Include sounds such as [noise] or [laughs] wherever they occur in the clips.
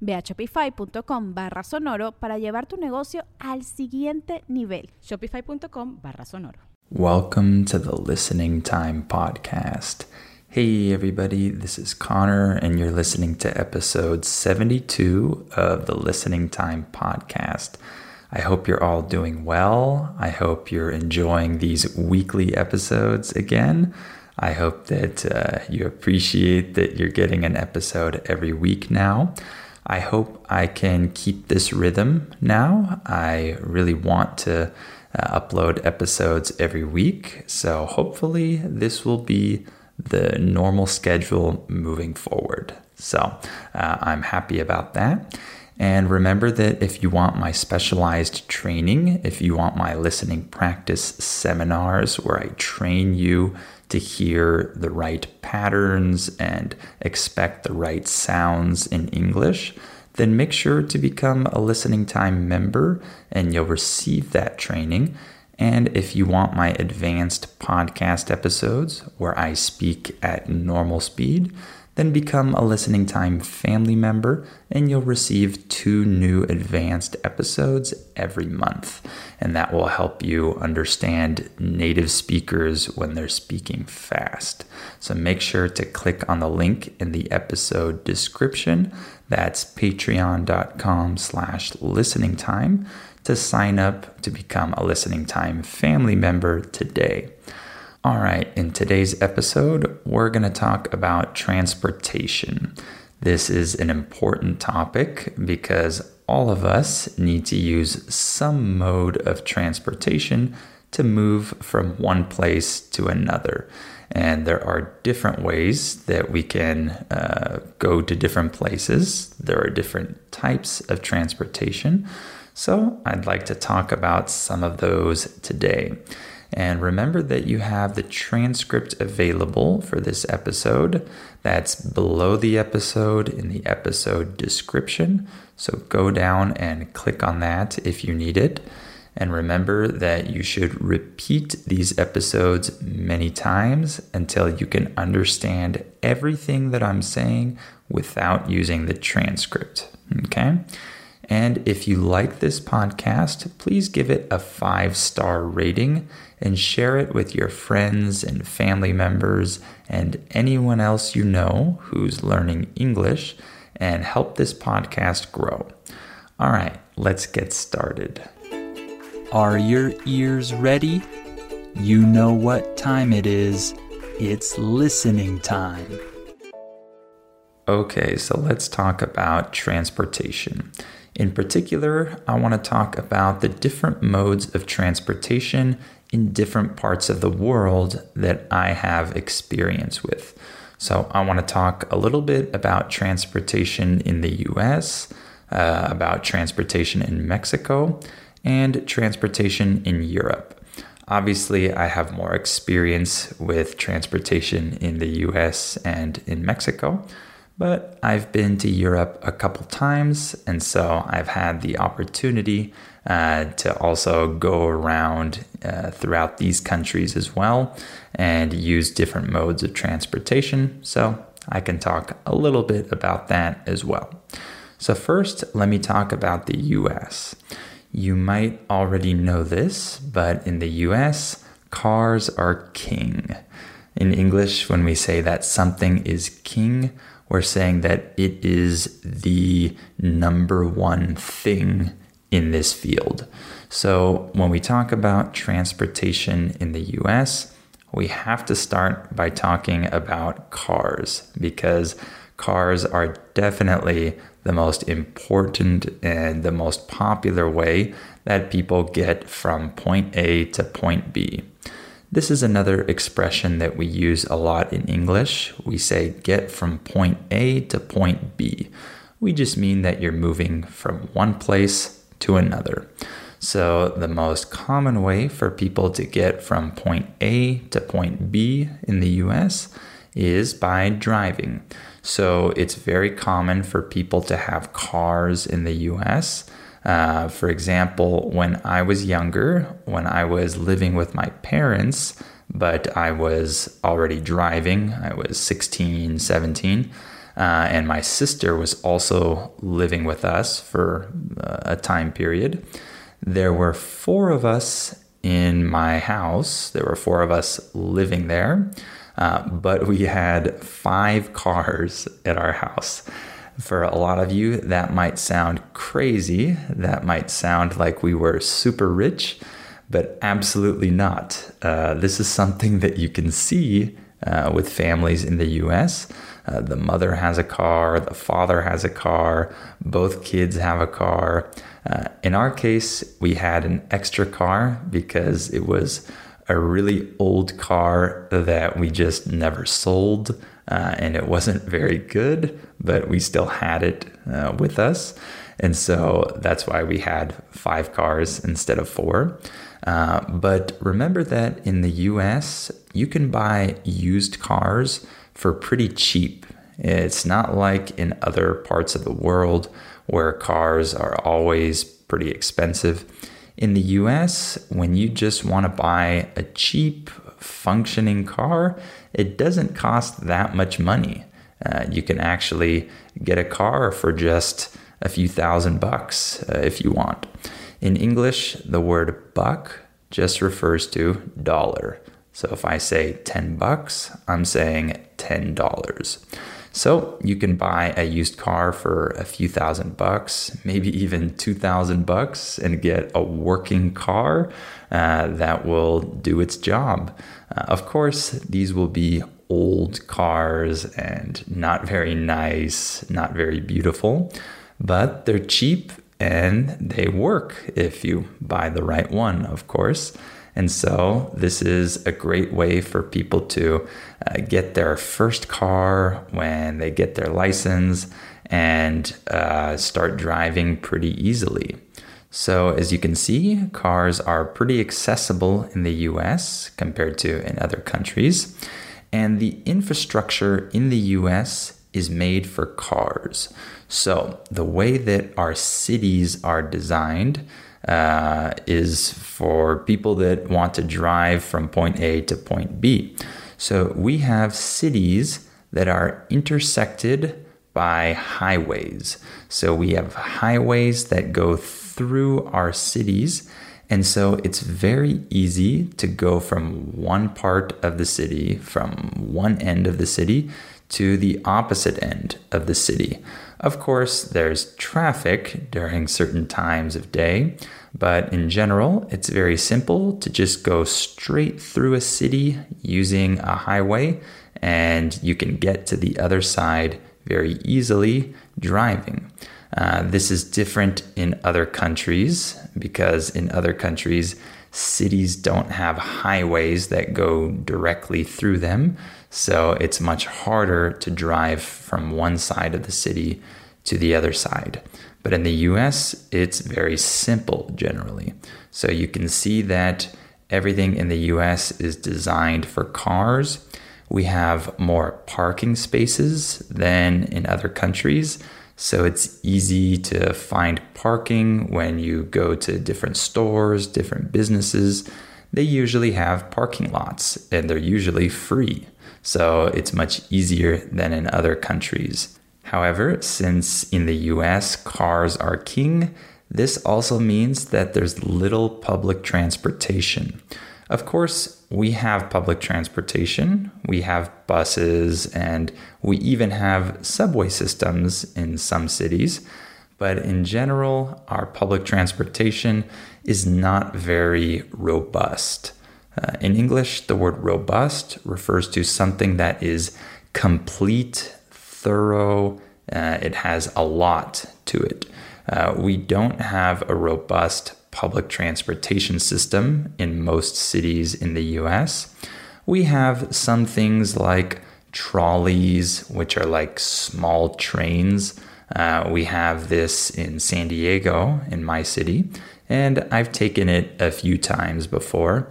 Ve a shopify.com barra sonoro para llevar tu negocio al siguiente nivel. Shopify.com barra sonoro. Welcome to the Listening Time Podcast. Hey, everybody, this is Connor, and you're listening to episode 72 of the Listening Time Podcast. I hope you're all doing well. I hope you're enjoying these weekly episodes again. I hope that uh, you appreciate that you're getting an episode every week now. I hope I can keep this rhythm now. I really want to uh, upload episodes every week. So hopefully, this will be the normal schedule moving forward. So uh, I'm happy about that. And remember that if you want my specialized training, if you want my listening practice seminars where I train you to hear the right patterns and expect the right sounds in English, then make sure to become a listening time member and you'll receive that training. And if you want my advanced podcast episodes where I speak at normal speed, then become a listening time family member and you'll receive two new advanced episodes every month. And that will help you understand native speakers when they're speaking fast. So make sure to click on the link in the episode description. That's patreon.com slash listening time to sign up to become a listening time family member today. All right, in today's episode, we're going to talk about transportation. This is an important topic because all of us need to use some mode of transportation to move from one place to another. And there are different ways that we can uh, go to different places. There are different types of transportation. So I'd like to talk about some of those today. And remember that you have the transcript available for this episode. That's below the episode in the episode description. So go down and click on that if you need it. And remember that you should repeat these episodes many times until you can understand everything that I'm saying without using the transcript. Okay? And if you like this podcast, please give it a five star rating and share it with your friends and family members and anyone else you know who's learning English and help this podcast grow. All right, let's get started. Are your ears ready? You know what time it is. It's listening time. Okay, so let's talk about transportation. In particular, I want to talk about the different modes of transportation in different parts of the world that I have experience with. So, I want to talk a little bit about transportation in the US, uh, about transportation in Mexico, and transportation in Europe. Obviously, I have more experience with transportation in the US and in Mexico, but I've been to Europe a couple times, and so I've had the opportunity uh, to also go around uh, throughout these countries as well and use different modes of transportation. So I can talk a little bit about that as well. So, first, let me talk about the US. You might already know this, but in the US, cars are king. In English, when we say that something is king, we're saying that it is the number one thing in this field. So, when we talk about transportation in the US, we have to start by talking about cars because cars are definitely the most important and the most popular way that people get from point A to point B. This is another expression that we use a lot in English. We say get from point A to point B. We just mean that you're moving from one place to another. So, the most common way for people to get from point A to point B in the US is by driving. So, it's very common for people to have cars in the US. Uh, for example, when I was younger, when I was living with my parents, but I was already driving, I was 16, 17. Uh, and my sister was also living with us for uh, a time period. There were four of us in my house. There were four of us living there, uh, but we had five [laughs] cars at our house. For a lot of you, that might sound crazy. That might sound like we were super rich, but absolutely not. Uh, this is something that you can see uh, with families in the US. Uh, the mother has a car, the father has a car, both kids have a car. Uh, in our case, we had an extra car because it was a really old car that we just never sold. Uh, and it wasn't very good, but we still had it uh, with us. And so that's why we had five cars instead of four. Uh, but remember that in the US, you can buy used cars for pretty cheap. It's not like in other parts of the world where cars are always pretty expensive. In the US, when you just want to buy a cheap, functioning car, it doesn't cost that much money. Uh, you can actually get a car for just a few thousand bucks uh, if you want. In English, the word buck just refers to dollar. So if I say 10 bucks, I'm saying $10. So you can buy a used car for a few thousand bucks, maybe even 2,000 bucks, and get a working car uh, that will do its job. Uh, of course, these will be old cars and not very nice, not very beautiful, but they're cheap and they work if you buy the right one, of course. And so, this is a great way for people to uh, get their first car when they get their license and uh, start driving pretty easily. So, as you can see, cars are pretty accessible in the US compared to in other countries. And the infrastructure in the US is made for cars. So, the way that our cities are designed uh, is for people that want to drive from point A to point B. So we have cities that are intersected by highways. So we have highways that go through our cities. And so it's very easy to go from one part of the city, from one end of the city, to the opposite end of the city. Of course, there's traffic during certain times of day, but in general, it's very simple to just go straight through a city using a highway, and you can get to the other side very easily driving. Uh, this is different in other countries because in other countries, cities don't have highways that go directly through them. So it's much harder to drive from one side of the city to the other side. But in the US, it's very simple generally. So you can see that everything in the US is designed for cars. We have more parking spaces than in other countries. So it's easy to find parking when you go to different stores, different businesses. They usually have parking lots and they're usually free. So it's much easier than in other countries. However, since in the US cars are king, this also means that there's little public transportation. Of course, we have public transportation, we have buses, and we even have subway systems in some cities. But in general, our public transportation is not very robust. Uh, in English, the word robust refers to something that is complete, thorough, uh, it has a lot to it. Uh, we don't have a robust public transportation system in most cities in the US. We have some things like trolleys, which are like small trains. Uh, we have this in San Diego, in my city, and I've taken it a few times before.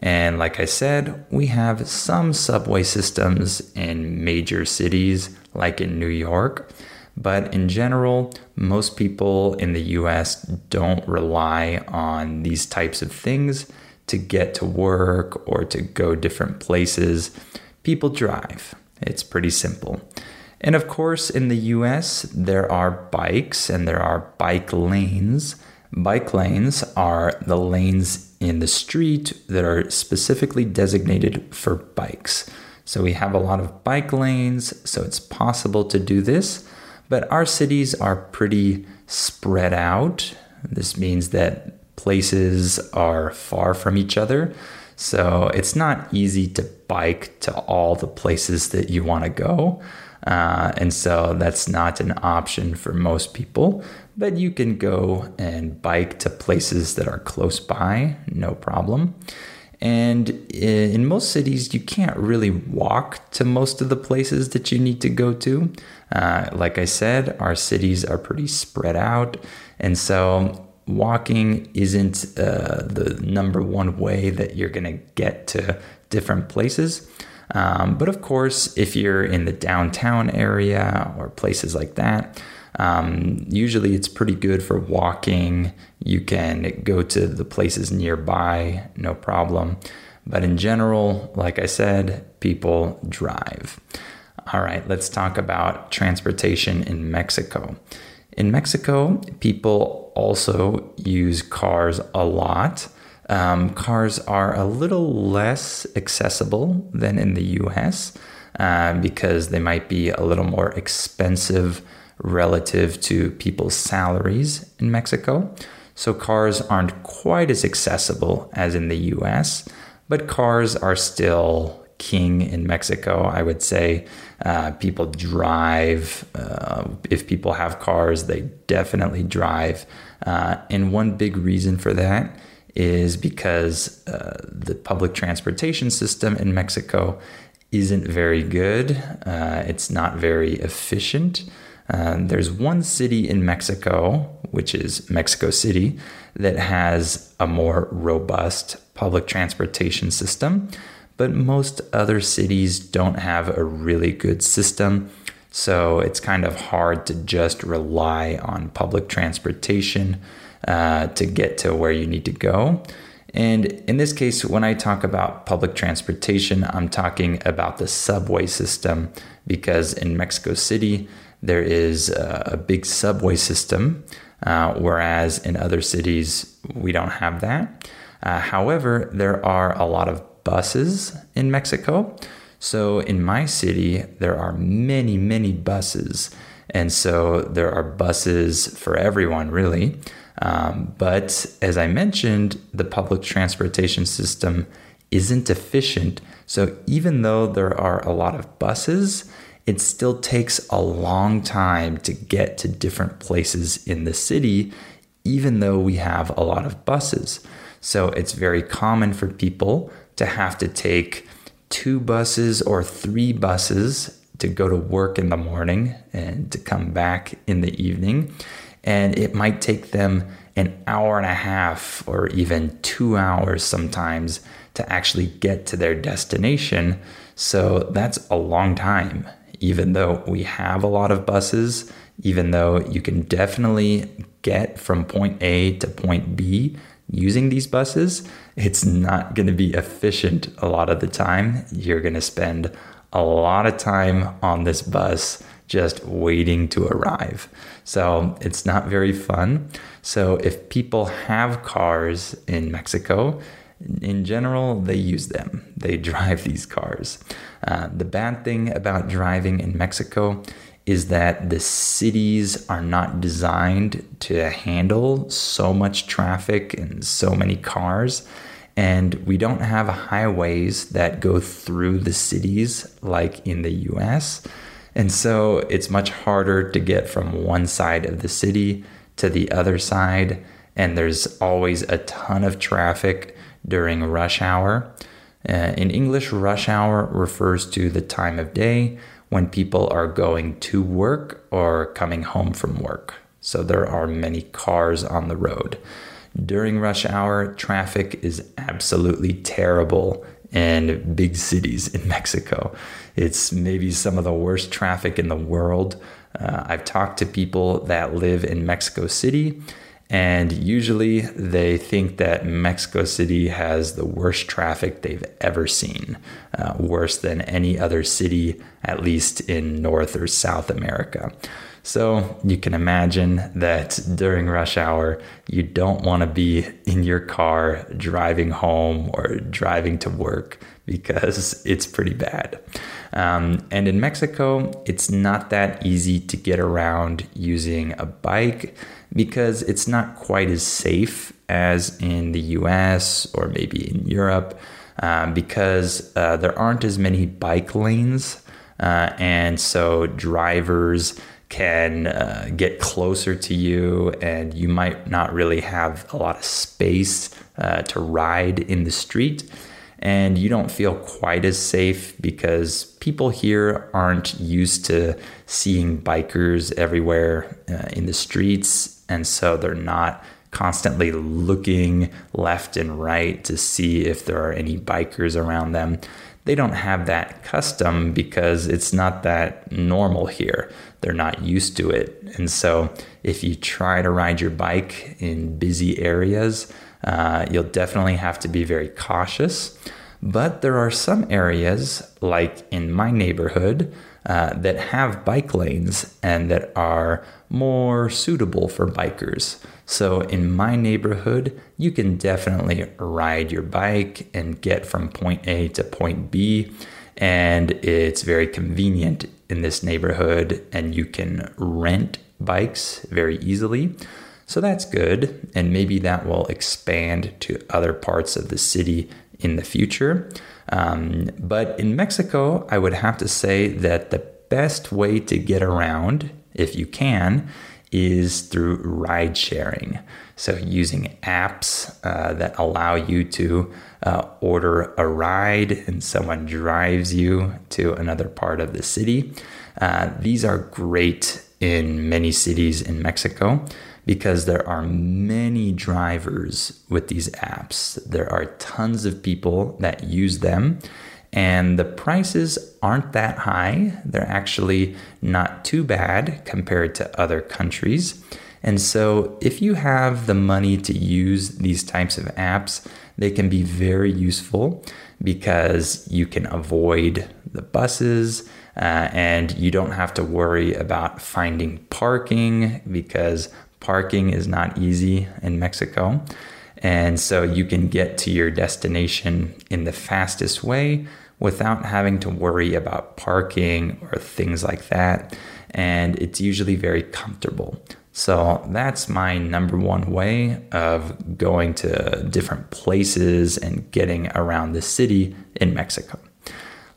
And like I said, we have some subway systems in major cities, like in New York. But in general, most people in the US don't rely on these types of things to get to work or to go different places. People drive. It's pretty simple. And of course, in the US, there are bikes and there are bike lanes. Bike lanes are the lanes in the street that are specifically designated for bikes. So we have a lot of bike lanes, so it's possible to do this. But our cities are pretty spread out. This means that places are far from each other. So it's not easy to bike to all the places that you want to go. Uh, and so that's not an option for most people. But you can go and bike to places that are close by, no problem. And in most cities, you can't really walk to most of the places that you need to go to. Uh, like I said, our cities are pretty spread out. And so walking isn't uh, the number one way that you're going to get to different places. Um, but of course, if you're in the downtown area or places like that, um, usually it's pretty good for walking. You can go to the places nearby, no problem. But in general, like I said, people drive. All right, let's talk about transportation in Mexico. In Mexico, people also use cars a lot. Um, cars are a little less accessible than in the US uh, because they might be a little more expensive relative to people's salaries in Mexico. So cars aren't quite as accessible as in the US, but cars are still king in Mexico. I would say uh, people drive. Uh, if people have cars, they definitely drive. Uh, and one big reason for that is because uh, the public transportation system in Mexico isn't very good, uh, it's not very efficient. Uh, there's one city in Mexico, which is Mexico City, that has a more robust public transportation system, but most other cities don't have a really good system. So it's kind of hard to just rely on public transportation uh, to get to where you need to go. And in this case, when I talk about public transportation, I'm talking about the subway system because in Mexico City, there is a, a big subway system, uh, whereas in other cities, we don't have that. Uh, however, there are a lot of buses in Mexico. So in my city, there are many, many buses. And so there are buses for everyone, really. Um, but as I mentioned, the public transportation system isn't efficient. So even though there are a lot of buses, it still takes a long time to get to different places in the city, even though we have a lot of buses. So it's very common for people to have to take two buses or three buses to go to work in the morning and to come back in the evening. And it might take them an hour and a half or even two hours sometimes to actually get to their destination. So that's a long time even though we have a lot of buses, even though you can definitely get from point A to point B using these buses, it's not going to be efficient a lot of the time. You're going to spend a lot of time on this bus just waiting to arrive. So it's not very fun. So if people have cars in Mexico, in general, they use them. They [laughs] drive these cars. Uh, the bad thing about driving in Mexico is that the cities are not designed to handle so much traffic and so many cars. And we don't have highways that go through the cities like in the US. And so it's much harder to get from one side of the city to the other side. And there's always a ton of traffic during rush hour. Uh, in English, rush hour refers to the time of day when people are going to work or coming home from work. So there are many cars on the road. During rush hour, traffic is absolutely terrible in big cities in [laughs] Mexico. It's maybe some of the worst traffic in the world. Uh, I've talked to people that live in Mexico City and usually they think that Mexico City has the worst traffic they've ever seen, uh, worse than any other city, at least in North or South America. So you can imagine that during rush hour, you don't want to be in your car driving home or driving to work because it's pretty bad. Um, and in Mexico, it's not that easy to get around using a bike because it's not quite as safe as in the US or maybe in Europe um, because uh, there aren't as many bike lanes. Uh, and so drivers can uh, get closer to you, and you might not really have a lot of space uh, to ride in the street. And you don't feel quite as safe because people here aren't used to seeing bikers everywhere uh, in the streets and so they're not constantly looking left and right to see if there are any bikers around them. They don't have that custom because it's not that normal here. They're not used to it. And so, if you try to ride your bike in busy areas, uh, you'll definitely have to be very cautious. But there are some areas, like in my neighborhood, uh, that have bike lanes and that are more suitable for bikers. So, in my neighborhood, you can definitely ride your bike and get from point A to point B. And it's very convenient in this neighborhood, and you can rent bikes very easily. So, that's good. And maybe that will expand to other parts of the city in the future. Um, but in Mexico, I would have to say that the best way to get around, if you can, is through ride sharing. So, using apps uh, that allow you to uh, order a ride and someone drives you to another part of the city. Uh, these are great in many cities in Mexico because there are many drivers with these apps. There are tons of people that use them, and the prices aren't that high. They're actually not too bad compared to other countries. And so, if you have the money to use these types of apps, they can be very useful because you can avoid the buses uh, and you don't have to worry about finding parking because Parking is not easy in Mexico. And so you can get to your destination in the fastest way without having to worry about parking or things like that. And it's usually very comfortable. So that's my number one way of going to different places and getting around the city in Mexico.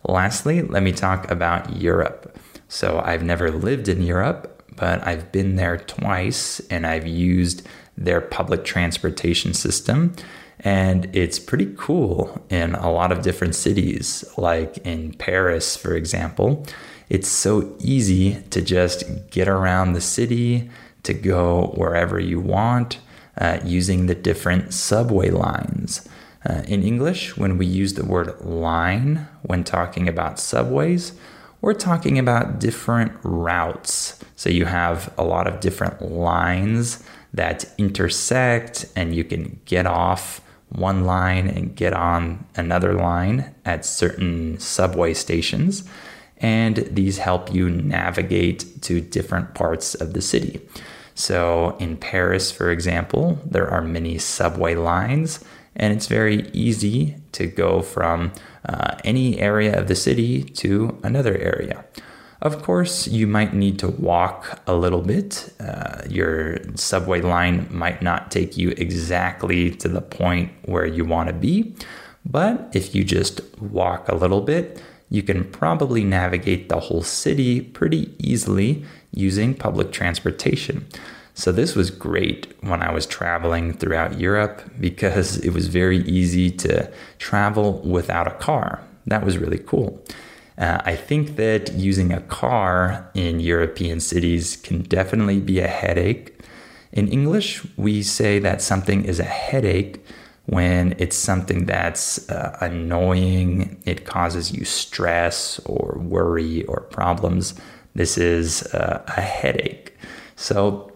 Lastly, let me talk about Europe. So I've never lived in Europe, but I've been there twice and I've used their public transportation system. And it's pretty cool in a lot of different cities, like in Paris, for example. It's so easy to just get around the city, to go wherever you want uh, using the different subway lines. Uh, in English, when we use the word line when talking about subways, we're talking about different routes. So you have a lot of different lines that intersect, and you can get off one line and get on another line at certain subway stations. And these help you navigate to different parts of the city. So in Paris, for example, there are many subway lines, and it's very easy to go from uh, any area of the city to another area. Of course, you might need to walk a little bit. Uh, your subway line might not take you exactly to the point where you want to be, but if you just walk a little bit, you can probably navigate the whole city pretty easily using public transportation. So, this was great when I was traveling throughout Europe because it was very easy to travel without a car. That was really cool. Uh, I think that using a car in European cities can definitely be a headache. In English, we say that something is a headache when it's something that's uh, annoying, it causes you stress or worry or problems. This is uh, a headache. So,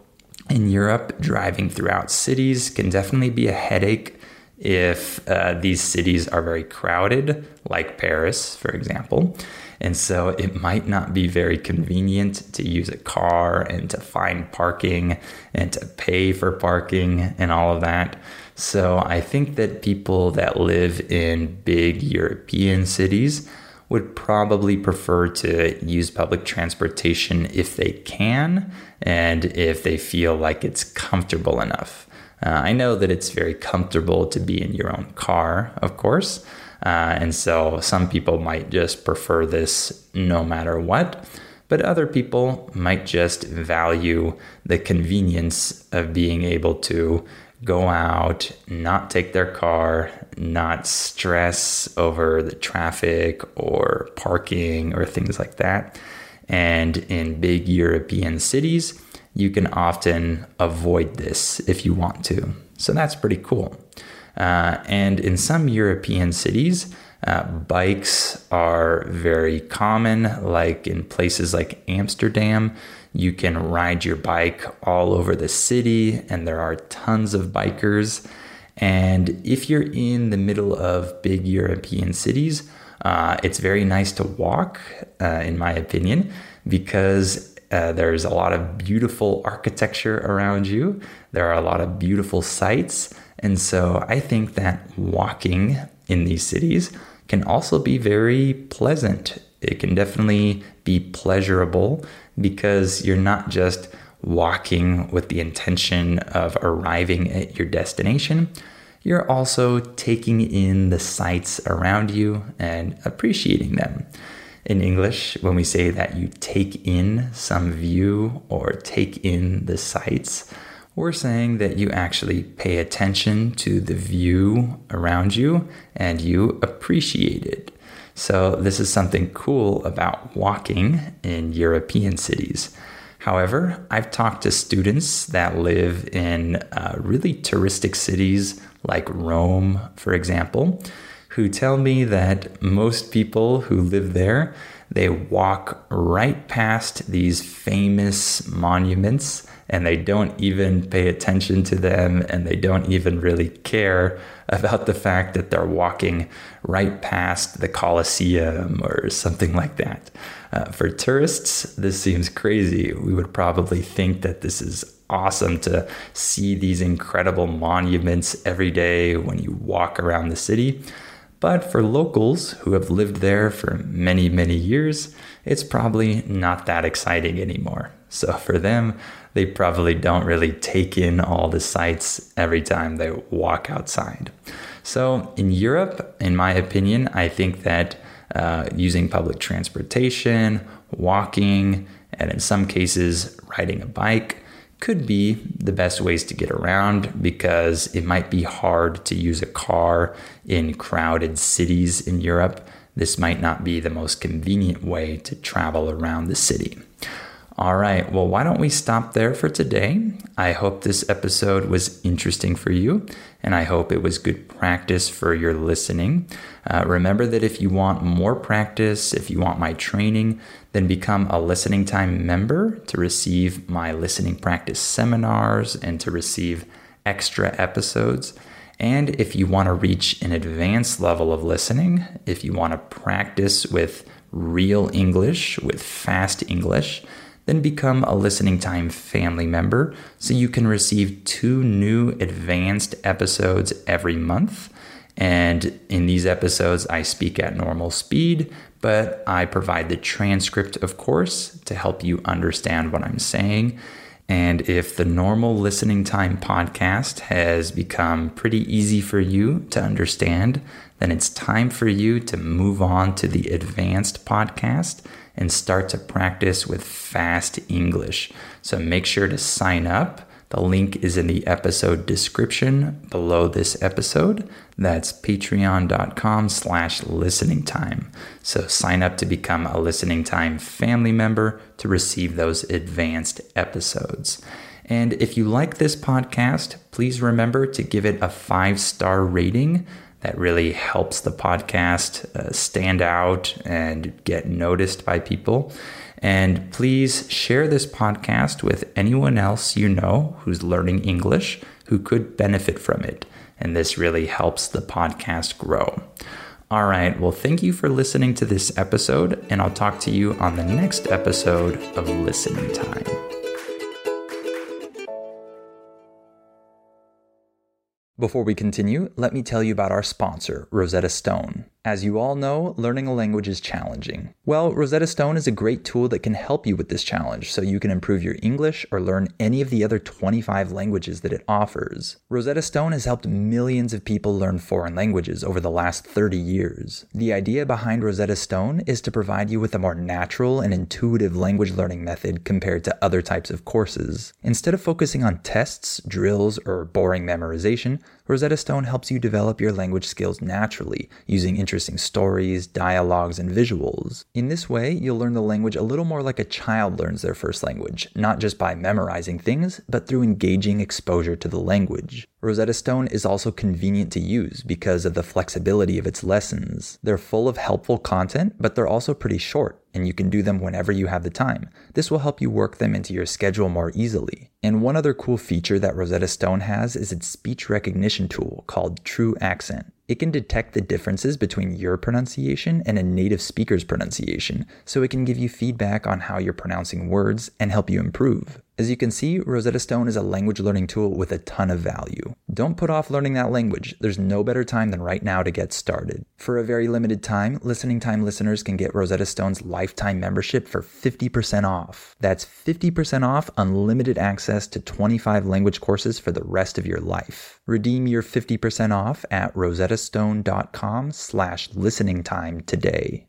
in Europe, driving throughout cities can definitely be a headache if uh, these cities are very crowded, like Paris, for example. And so it might not be very convenient to use a car and to find parking and to pay for parking and all of that. So I think that people that live in big European cities would probably prefer to use public transportation if they can and if they feel like it's comfortable enough. Uh, I know that it's very comfortable to be in your own car, of course. Uh, and so some people might just prefer this no matter what. But other people might just value the convenience of being able to go out, not take their car, not stress over the traffic or parking or things like that. And in big European cities, you can often avoid this if you want to. So that's pretty cool. Uh, and in some European cities, uh, bikes are very common, like in places like Amsterdam. You can ride your bike all over the city, and there are tons of bikers. And if you're in the middle of big European cities, uh, it's very nice to walk, uh, in my opinion, because uh, there's a lot of beautiful architecture around you. There are a lot of beautiful sights. And so I think that walking in these cities can also be very pleasant. It can definitely be pleasurable because you're not just walking with the intention of arriving at your destination. You're also taking in the sights around you and appreciating them. In English, when we say that you take in some view or take in the sights, we're saying that you actually pay attention to the view around you and you appreciate it. So, this is something cool about walking in European cities. However, I've talked to students that live in uh, really touristic cities like Rome, for example, who tell me that most people who live there they walk right past these famous monuments and they don't even pay attention to them and they don't even really care about the fact that they're walking right past the Colosseum or something like that. Uh, for tourists, this seems crazy. We would probably think that this is awesome to see these incredible monuments every day when you walk around the city. But for locals who have lived there for many, many years, it's probably not that exciting anymore. So for them, they probably don't really take in all the sights every time they walk outside. So in Europe, in my opinion, I think that uh, using public transportation, walking, and in some cases, riding a bike could be the best ways to get around because it might be hard to use a car in crowded cities in Europe. This might not be the most convenient way to travel around the city. All right, well, why don't we stop there for today? I hope this episode was interesting for you, and I hope it was good practice for your listening. Uh, remember that if you want more practice, if you want my training, then become a listening time member to receive my listening practice seminars and to receive extra episodes. And if you want to reach an advanced level of listening, if you want to practice with real English, with fast English, then become a Listening Time family member so you can receive two new advanced episodes every month. And in these episodes, I speak at normal speed, but I provide the transcript, of course, to help you understand what I'm saying. And if the normal listening time podcast has become pretty easy for you to understand, then it's time for you to move on to the advanced podcast and start to practice with fast English. So make sure to sign up. The link is in the episode description below this episode. That's patreon.com slash listening time. So sign up to become a listening time family member to receive those advanced episodes. And if you like this podcast, please remember to give it a five star rating. That really helps the podcast uh, stand out and get noticed by people. And please share this podcast with anyone else you know who's learning English who could benefit from it. And this really helps the podcast grow. All right, well, thank you for listening to this episode, and I'll talk to you on the next episode of Listening Time. Before we continue, let me tell you about our sponsor, Rosetta Stone. As you all know, learning a language is challenging. Well, Rosetta Stone is a great tool that can help you with this challenge so you can improve your English or learn any of the other 25 languages that it offers. Rosetta Stone has helped millions of people learn foreign languages over the last 30 years. The idea behind Rosetta Stone is to provide you with a more natural and intuitive language learning method compared to other types of courses. Instead of focusing on tests, drills, or boring memorization, Rosetta Stone helps you develop your language skills naturally using interesting stories, dialogues, and visuals. In this way, you'll learn the language a little more like a child learns their first language, not just by memorizing things, but through engaging exposure to the language. Rosetta Stone is also convenient to use because of the flexibility of its lessons. They're full of helpful content, but they're also pretty short, and you can do them whenever you have the time. This will help you work them into your schedule more easily. And one other cool feature that Rosetta Stone has is its speech recognition tool called TruAccent. It can detect the differences between your pronunciation and a native speaker's pronunciation, so it can give you feedback on how you're pronouncing words and help you improve. As you can see, Rosetta Stone is a language learning tool with a ton of value. Don't put off learning that language. There's no better time than right now to get started. For a very limited time, Listening Time listeners can get Rosetta Stone's lifetime membership for 50% off. That's 50% off unlimited access to 25 language courses for the rest of your life. Redeem your 50% off at rosettastone.com slash listening time today.